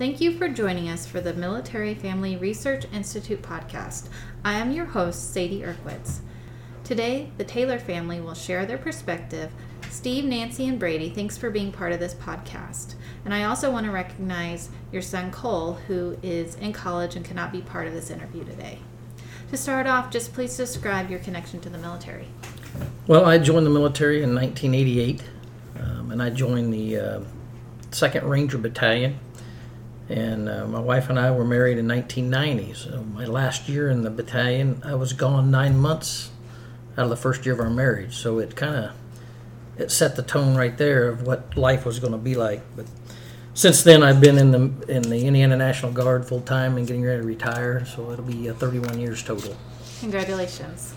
Thank you for joining us for the Military Family Research Institute podcast. I am your host, Sadie Erkwitz. Today, the Taylor family will share their perspective. Steve, Nancy, and Brady, thanks for being part of this podcast. And I also want to recognize your son, Cole, who is in college and cannot be part of this interview today. To start off, just please describe your connection to the military. Well, I joined the military in 1988, um, and I joined the uh, Second Ranger Battalion. And uh, my wife and I were married in 1990. So my last year in the battalion, I was gone nine months out of the first year of our marriage. So it kind of it set the tone right there of what life was going to be like. But since then, I've been in the in the Indiana National Guard full time and getting ready to retire. So it'll be uh, 31 years total. Congratulations.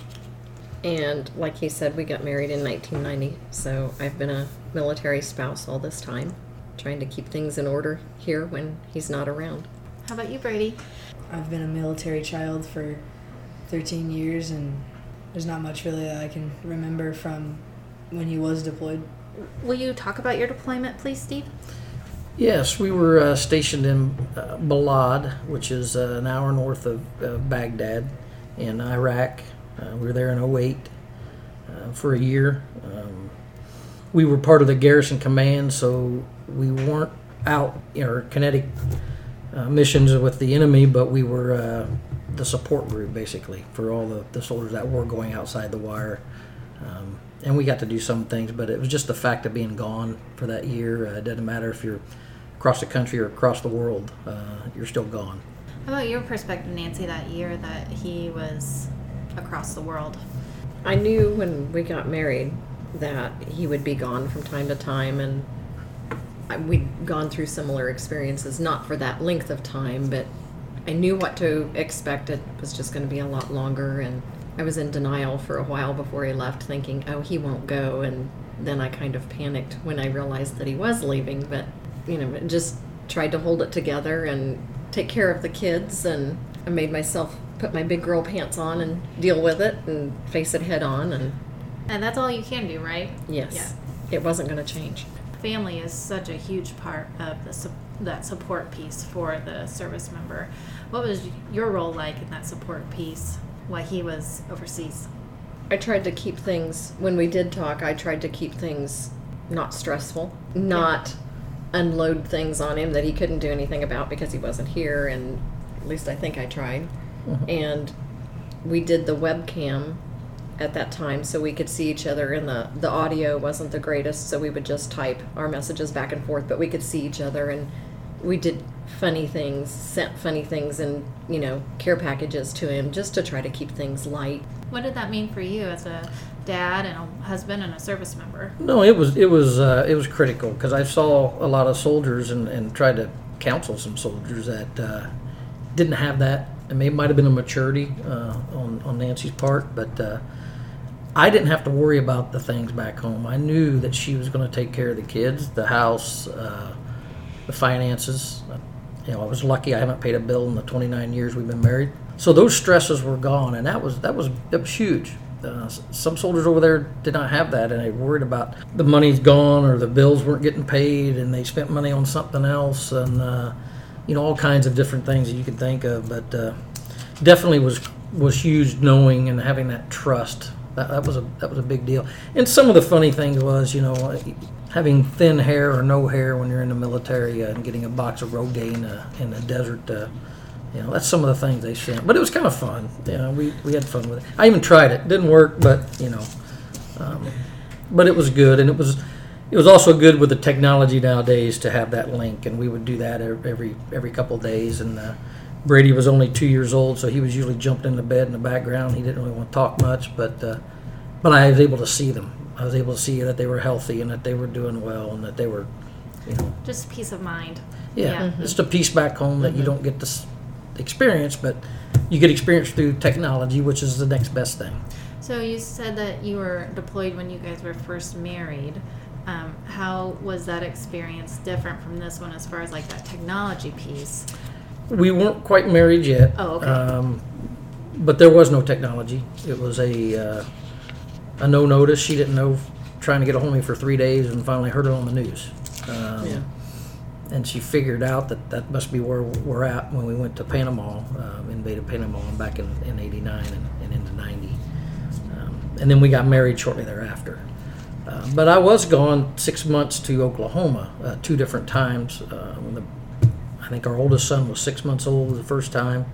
And like he said, we got married in 1990. So I've been a military spouse all this time, trying to keep things in order here when he's not around. How about you, Brady? I've been a military child for 13 years, and there's not much really that I can remember from when he was deployed. Will you talk about your deployment, please, Steve? Yes, we were uh, stationed in uh, Balad, which is uh, an hour north of uh, Baghdad in Iraq. Uh, we were there in 08 uh, for a year. Um, we were part of the garrison command, so we weren't out in our kinetic uh, missions with the enemy, but we were uh, the support group basically for all the, the soldiers that were going outside the wire. Um, and we got to do some things, but it was just the fact of being gone for that year. Uh, it doesn't matter if you're across the country or across the world, uh, you're still gone. How about your perspective, Nancy, that year that he was across the world? I knew when we got married that he would be gone from time to time, and we'd gone through similar experiences, not for that length of time, but I knew what to expect. It was just going to be a lot longer, and I was in denial for a while before he left, thinking, oh, he won't go. And then I kind of panicked when I realized that he was leaving, but, you know, just tried to hold it together and take care of the kids, and I made myself put my big girl pants on and deal with it and face it head on, and And that's all you can do, right? yes, it wasn't going to change. Family is such a huge part of the su- that support piece for the service member. What was your role like in that support piece while he was overseas? I tried to keep things when we did talk. I tried to keep things not stressful, not unload things on him that he couldn't do anything about because he wasn't here. And at least I think I tried. Mm-hmm. And we did the webcam at that time so we could see each other and the the audio wasn't the greatest so we would just type our messages back and forth but we could see each other and we did funny things sent funny things and you know care packages to him just to try to keep things light What did that mean for you as a dad and a husband and a service member? No, it was it was uh, it was critical because I saw a lot of soldiers and, and tried to counsel some soldiers that uh, didn't have that. It may might have been a maturity uh, on on Nancy's part, but uh, I didn't have to worry about the things back home. I knew that she was going to take care of the kids, the house, uh, the finances. You know, I was lucky. I haven't paid a bill in the 29 years we've been married. So those stresses were gone, and that was that was that was huge. Uh, some soldiers over there did not have that, and they worried about the money's gone or the bills weren't getting paid, and they spent money on something else, and uh, you know all kinds of different things that you could think of. But uh, definitely was was huge knowing and having that trust. That, that was a that was a big deal. And some of the funny things was, you know, having thin hair or no hair when you're in the military uh, and getting a box of Rogaine uh, in the desert. Uh, you know, that's some of the things they sent. But it was kind of fun. You know, we, we had fun with it. I even tried it. Didn't work, but you know, um, but it was good, and it was it was also good with the technology nowadays to have that link, and we would do that every every couple of days. And uh, Brady was only two years old, so he was usually jumped in the bed in the background. He didn't really want to talk much, but uh, but I was able to see them. I was able to see that they were healthy and that they were doing well and that they were, you know, Just peace of mind. yeah, just a piece back home that you don't get to experience, but you get experience through technology, which is the next best thing. So you said that you were deployed when you guys were first married. Um, how was that experience different from this one as far as like that technology piece? We weren't quite married yet. Oh, okay. Um, but there was no technology. It was a uh, a no notice. She didn't know. Trying to get a hold of me for three days, and finally heard it on the news. Um, Yeah. and she figured out that that must be where we're at when we went to Panama, um, invaded Panama back in, in 89 and, and into 90. Um, and then we got married shortly thereafter. Uh, but I was gone six months to Oklahoma uh, two different times. Uh, when the, think our oldest son was six months old the first time,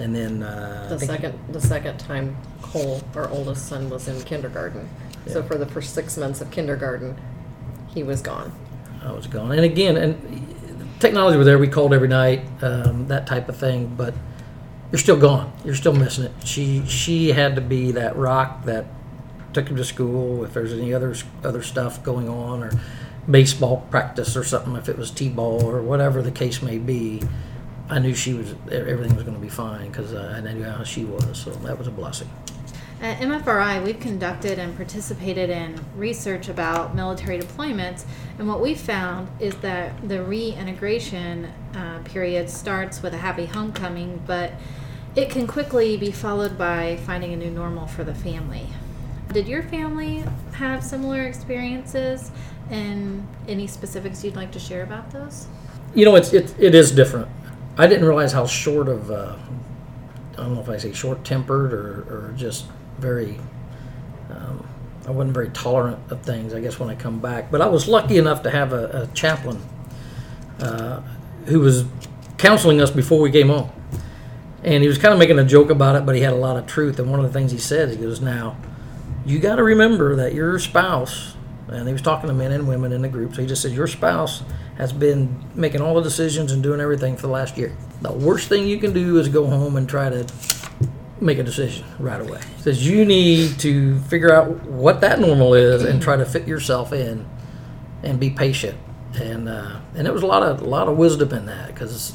and then uh, I The think- second, the second time Cole, our oldest son, was in kindergarten. So Yeah. for the first six months of kindergarten, he was gone. I was gone. And again, and technology was there. We called every night, um, that type of thing. But you're still gone. You're still missing it. She she had to be that rock that took him to school. If there's any other other stuff going on, or baseball practice or something, if it was t-ball or whatever the case may be, I knew she was everything was going to be fine because I knew how she was. So that was a blessing. At MFRI, we've conducted and participated in research about military deployments, and what we found is that the reintegration uh, period starts with a happy homecoming, but it can quickly be followed by finding a new normal for the family. Did your family have similar experiences, and any specifics you'd like to share about those? You know, it's it, it is different. I didn't realize how short of uh, I don't know if I say short tempered or, or just very. Um, I wasn't very tolerant of things. I guess when I come back, but I was lucky enough to have a, a chaplain uh, who was counseling us before we came home, and he was kind of making a joke about it, but he had a lot of truth. And one of the things he said, he goes, "Now, you got to remember that your spouse." And he was talking to men and women in the group. So he just said, Your spouse has been making all the decisions and doing everything for the last year. The worst thing you can do is go home and try to make a decision right away. He says you need to figure out what that normal is and try to fit yourself in and be patient. And uh, and there was a lot of a lot of wisdom in that because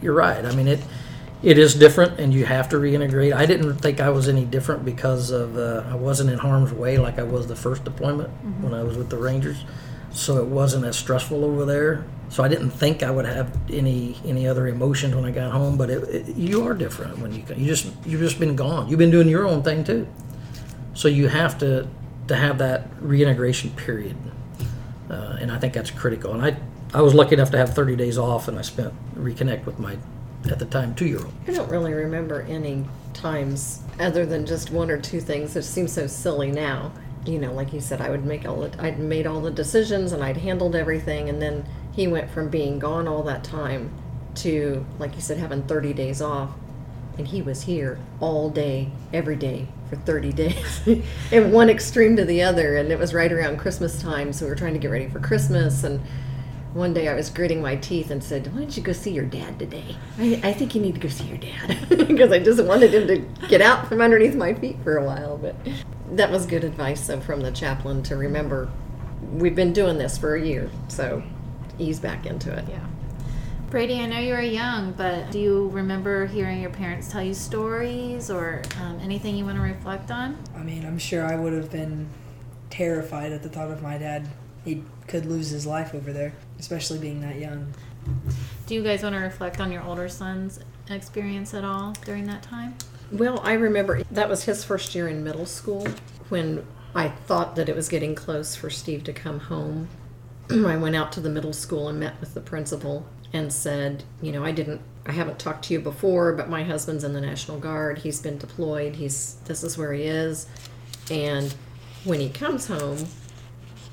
you're right. I mean it it is different and you have to reintegrate. I didn't think I was any different because of uh, I wasn't in harm's way like I was the first deployment when I was with the Rangers, so it wasn't as stressful over there. So I didn't think I would have any any other emotions when I got home. But it, it, you are different when you you just you've just been gone. You've been doing your own thing too, so you have to to have that reintegration period, uh, and I think that's critical. And I I was lucky enough to have 30 days off, and I spent reconnect with my at the time two year old. I don't really remember any times other than just one or two things that seem so silly now. You know, like you said, I would make all the, I'd made all the decisions and I'd handled everything, and then he went from being gone all that time to, like you said, having 30 days off, and he was here all day, every day for 30 days, in one extreme to the other, and it was right around Christmas time, so we were trying to get ready for Christmas, and one day I was gritting my teeth and said, Why don't you go see your dad today? I, I think you need to go see your dad. because I just wanted him to get out from underneath my feet for a while. But that was good advice, though, from the chaplain to remember we've been doing this for a year. So ease back into it. Yeah. Brady, I know you were young, but do you remember hearing your parents tell you stories or um, anything you want to reflect on? I mean, I'm sure I would have been terrified at the thought of my dad. He could lose his life over there, especially being that young. Do you guys want to reflect on your older son's experience at all during that time? Well, I remember that was his first year in middle school when I thought that it was getting close for Steve to come home. I went out to the middle school and met with the principal and said, you know, I didn't I haven't talked to you before, but my husband's in the National Guard. He's been deployed. He's this is where he is. And when he comes home,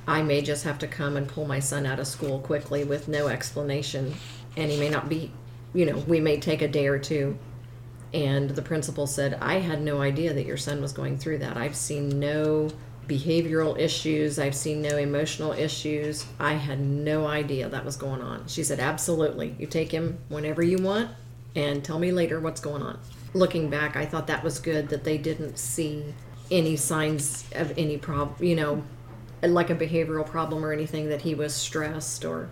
I may just have to come and pull my son out of school quickly with no explanation. And he may not be, you know, we may take a day or two. And the principal said, I had no idea that your son was going through that. I've seen no behavioral issues, I've seen no emotional issues. I had no idea that was going on. She said, Absolutely. You take him whenever you want and tell me later what's going on. Looking back, I thought that was good that they didn't see any signs of any problem, you know, like a behavioral problem or anything that he was stressed or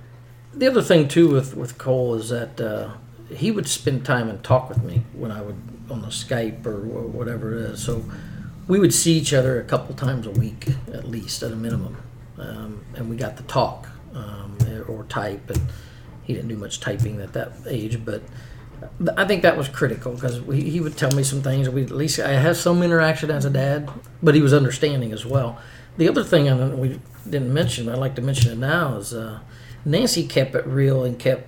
The other thing too with with Cole is that uh, he would spend time and talk with me when I would on the Skype or whatever it is. So we would see each other a couple times a week at least, at a minimum, um, and we got to talk um, or type. And he didn't do much typing at that age, but. I think that was critical because he would tell me some things. We at least I had some interaction as a dad, but he was understanding as well. The other thing I don't- we didn't mention, I'd like to mention it now, is uh, Nancy kept it real and kept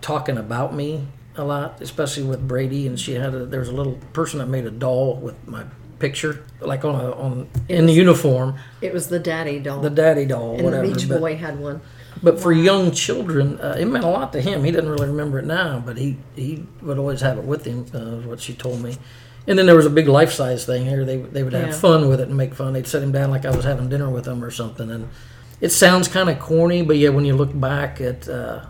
talking about me a lot, especially with Brady. And she had a, there was a little person that made a doll with my picture, like on a on in the uniform, It was the daddy doll. the daddy doll, and whatever. the Beach but- Boy had one. But for young children, uh, it meant a lot to him. He doesn't really remember it now, but he, he would always have it with him, uh, what she told me. And then there was a big life size thing here. They, they would have Yeah. fun with it and make fun. They'd sit him down like I was having dinner with them or something. And it sounds kind of corny, but yeah, when you look back at, uh,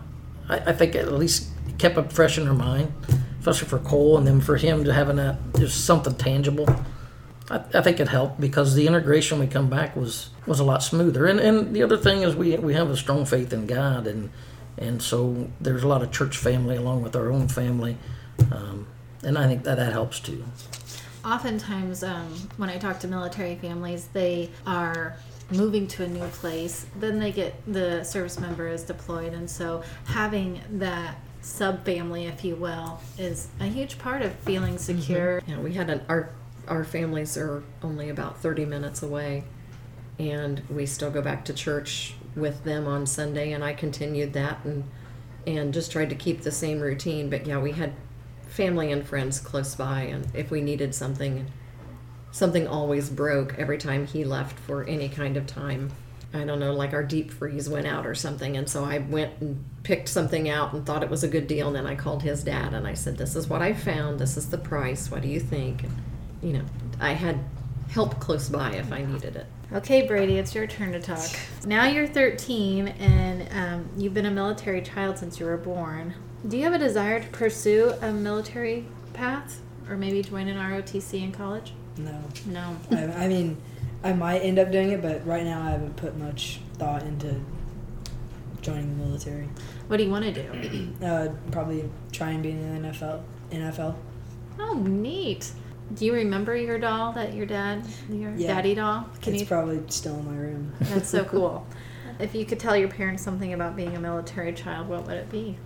I, I think at least kept it fresh in her mind, especially for Cole and then for him to having that, just something tangible. I, I think it helped because the integration when we come back was was a lot smoother. And and the other thing is we we have a strong faith in God, and and so there's a lot of church family along with our own family, um, and I think that that helps too. Oftentimes, um, when I talk to military families, they are moving to a new place. Then they get the service member is deployed, and so having that sub family, if you will, is a huge part of feeling secure. Yeah, we had an our our families are only about thirty minutes away, and we still go back to church with them on Sunday, and I continued that and and just tried to keep the same routine. But yeah, we had family and friends close by, and if we needed something, something always broke every time he left for any kind of time. I don't know, like our deep freeze went out or something, and so I went and picked something out and thought it was a good deal. And then I called his dad and I said, "This is what I found. This is the price. What do you think?" And, you know, I had help close by if I needed it. Okay, Brady, it's your turn to talk. Now you're 13 and um, you've been a military child since you were born. Do you have a desire to pursue a military path or maybe join an ROTC in college? No. No. I, I mean, I might end up doing it, but right now I haven't put much thought into joining the military. What do you want to do? Uh, probably try and be in the NFL. NFL. Oh, neat. Do you remember your doll that your dad, your Yeah. daddy doll? Can it's you? probably still in my room. That's so cool. If you could tell your parents something about being a military child, what would it be?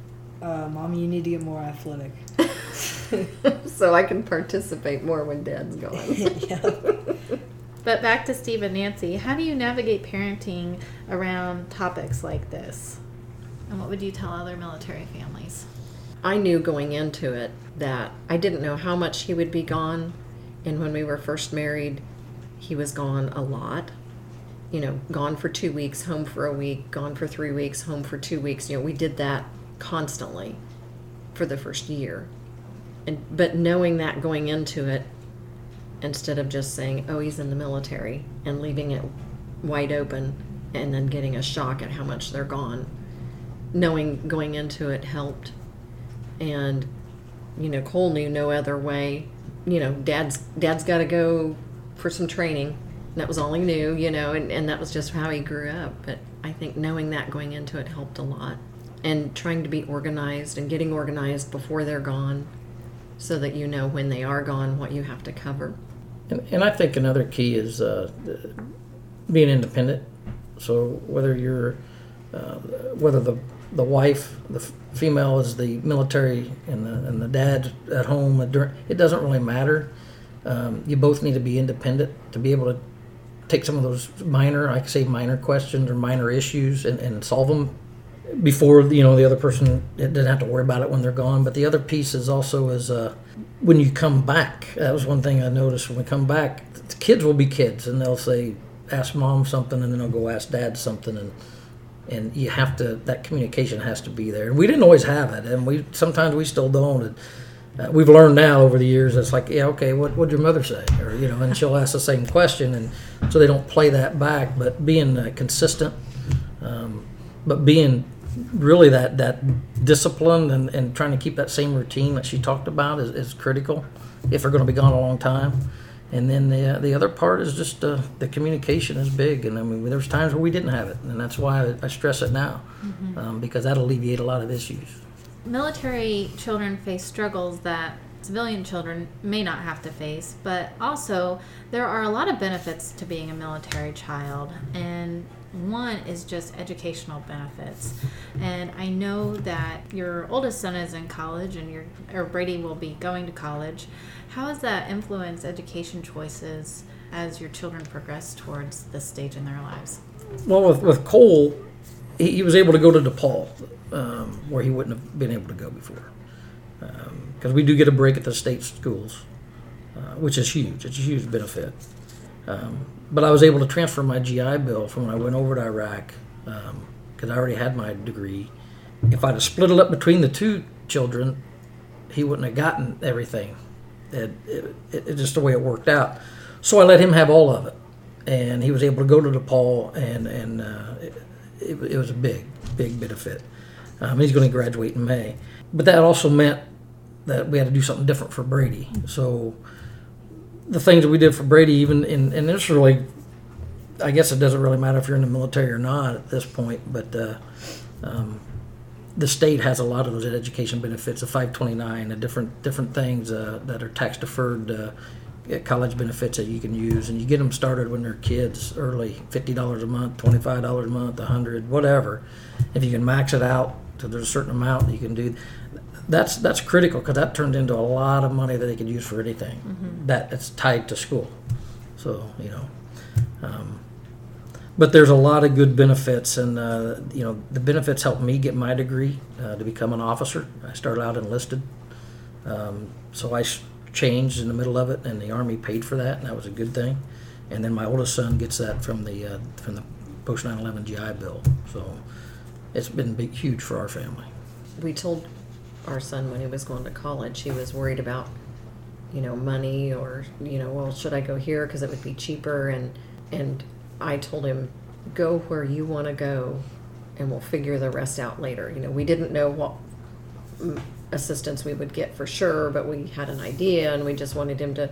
Uh, Mom, you need to get more athletic. so I can participate more when Dad's gone. yeah. But back to Steve and Nancy. How do you navigate parenting around topics like this? And what would you tell other military families? I knew going into it that I didn't know how much he would be gone. And when we were first married, he was gone a lot. You know, gone for two weeks, home for a week, gone for three weeks, home for two weeks. You know, we did that constantly for the first year. And but knowing that going into it, instead of just saying, "Oh, he's in the military," and leaving it wide open, and then getting a shock at how much they're gone, knowing going into it helped. And you know cole knew no other way. You know dad's dad's got to go for some training. And that was all he knew you know and, and that was just how he grew up. But i think knowing that going into it helped a lot and trying to be organized and getting organized before they're gone so that you know when they are gone what you have to cover And, and I think another key is uh, being independent. So whether you're, uh, whether the the wife, the female is the military, and the and the dad at home, it doesn't really matter. Um, you both need to be independent to be able to take some of those minor, I say minor questions or minor issues, and, and solve them before you know the other person doesn't have to worry about it when they're gone. But the other piece is also is uh, when you come back. That was one thing I noticed when we come back. The kids will be kids, and they'll say, "Ask mom something," and then they'll go ask dad something, and and you have to that communication has to be there. And we didn't always have it, and we sometimes we still don't. And, uh, we've learned now over the years. It's like, yeah, okay, what would your mother say? Or you know, and she'll ask the same question, and so they don't play that back. But being uh, consistent, um, but being really that that disciplined and, and trying to keep that same routine that she talked about is, is critical if they're going to be gone a long time. And then the uh, the other part is just uh, the communication is big. And I mean, there's times where we didn't have it, and that's why I, stress it now um, because that'll alleviate a lot of issues. Military children face struggles that civilian children may not have to face, but also there are a lot of benefits to being a military child, and one is just educational benefits. And I know that your oldest son is in college, and your or Brady will be going to college. How has that influenced education choices as your children progress towards this stage in their lives? Well, with, with Cole, he, he was able to go to DePaul, um, where he wouldn't have been able to go before. Because we do get a break at the state schools, uh, which is huge. It's a huge benefit. Um, but I was able to transfer my GI Bill from when I went over to Iraq because I already had my degree. If I'd have split it up between the two children, he wouldn't have gotten everything. It, it, it, just the way it worked out. So I let him have all of it, and he was able to go to DePaul, and and uh, it, it, it was a big, big benefit. Um, he's going to graduate in May, but that also meant that we had to do something different for Brady. So the things that we did for Brady, even in, and this really, I guess it doesn't really matter if you're in the military or not at this point, but uh, um, the state has a lot of those education benefits, the 529, the different different things uh, that are tax deferred uh, college benefits that you can use, and you get them started when they're kids early, fifty dollars a month, twenty five dollars a month, a hundred, whatever. If you can max it out to there's a certain amount you can do. That's that's critical because that turns into a lot of money that they could use for anything Mm-hmm. that it's tied to school. So you know. Um, but there's a lot of good benefits, and uh, you know the benefits helped me get my degree uh, to become an officer. I started out enlisted, um, so I changed in the middle of it, and the army paid for that, and that was a good thing. And then my oldest son gets that from the uh, from the post 9/11 GI Bill, so it's been big, huge for our family. We told our son when he was going to college, he was worried about, you know, money or, you know, well, should I go here because it would be cheaper? And, and I told him, go where you want to go and we'll figure the rest out later. You know, we didn't know what mm, assistance we would get for sure, but we had an idea and we just wanted him to,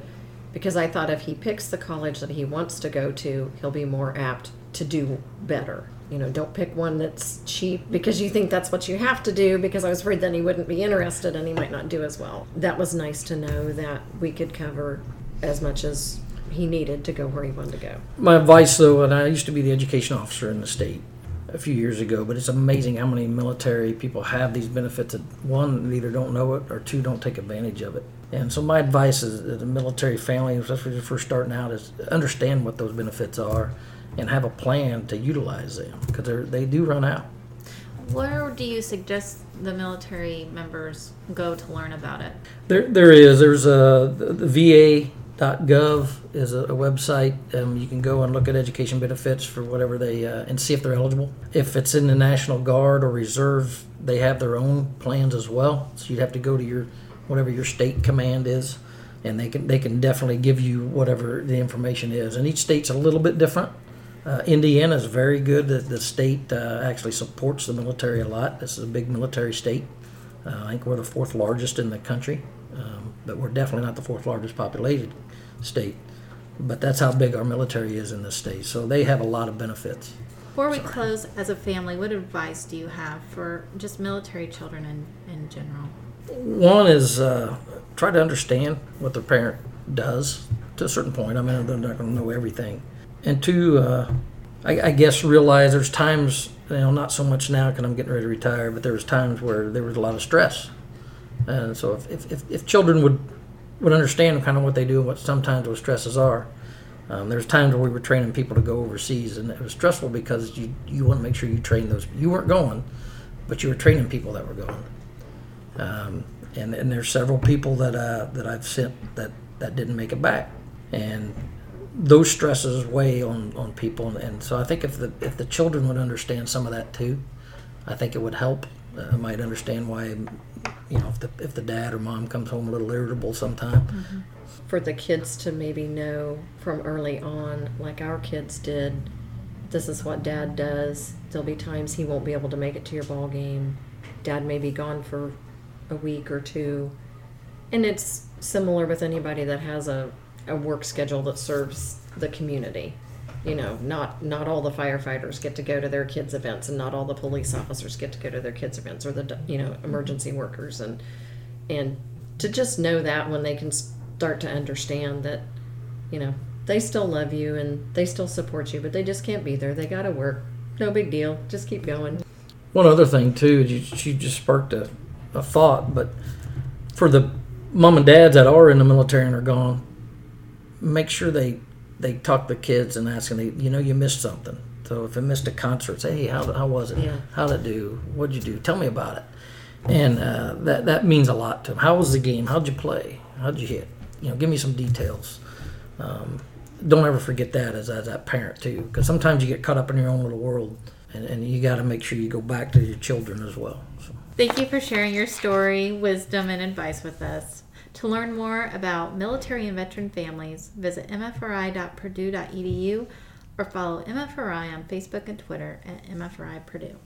because I thought if he picks the college that he wants to go to, he'll be more apt to do better. You know, don't pick one that's cheap because you think that's what you have to do because I was afraid then he wouldn't be interested and he might not do as well. That was nice to know that we could cover as much as he needed to go where he wanted to go. My advice, though, and I used to be the education officer in the state a few years ago, but it's amazing how many military people have these benefits that one either don't know it or two don't take advantage of it. And so my advice is that the military family, especially if you're first starting out, is understand what those benefits are and have a plan to utilize them because they do run out. Where do you suggest the military members go to learn about it? There, there is. There's a the VA.gov is a, a website. Um, you can go and look at education benefits for whatever they uh, and see if they're eligible. If it's in the National Guard or Reserve, they have their own plans as well. So you'd have to go to your whatever your state command is, and they can they can definitely give you whatever the information is. And each state's a little bit different. Uh, Indiana is very good. The, the state uh, actually supports the military a lot. This is a big military state. Uh, I think we're the fourth largest in the country, um, but we're definitely not the fourth largest populated state. But that's how big our military is in this state. So they have a lot of benefits. Before we close, as a family, what advice do you have for just military children in, in general? One is uh, try to understand what their parent does to a certain point. I mean, they're not going to know everything. And two, uh, I, I guess realize there's times, you know, not so much now because I'm getting ready to retire, but there was times where there was a lot of stress. And so if, if, if, if children would would understand kind of what they do and what sometimes those stresses are. Um, there's times where we were training people to go overseas, and it was stressful because you you want to make sure you train those. You weren't going, but you were training people that were going. Um, and and there's several people that uh, that I've sent that that didn't make it back, and those stresses weigh on on people. And, so I think if the if the children would understand some of that too, I think it would help. Uh, I might understand why, you know, if the if the dad or mom comes home a little irritable sometime. For the kids to maybe know from early on, like our kids did, this is what dad does. There'll be times he won't be able to make it to your ball game. Dad may be gone for a week or two. And it's similar with anybody that has a, a work schedule that serves the community. You know, not not all the firefighters get to go to their kids' events, and not all the police officers get to go to their kids' events, or the you know emergency workers, and and to just know that when they can start to understand that, you know, they still love you and they still support you, but they just can't be there. They got to work. No big deal. Just keep going. One other thing too, you, she just sparked a, a thought, but for the mom and dads that are in the military and are gone, make sure they they talk to the kids and ask them, you know, you missed something. So if I missed a concert, say, hey, how, how was it? Yeah. How'd it do? What'd you do? Tell me about it. And uh, that that means a lot to them. How was the game? How'd you play? How'd you hit? You know, give me some details. Um, don't ever forget that as, as that parent too, because sometimes you get caught up in your own little world, and, and you got to make sure you go back to your children as well. So. Thank you for sharing your story, wisdom, and advice with us. To learn more about military and veteran families, visit mfri.purdue.edu or follow MFRI on Facebook and Twitter at MFRI Purdue.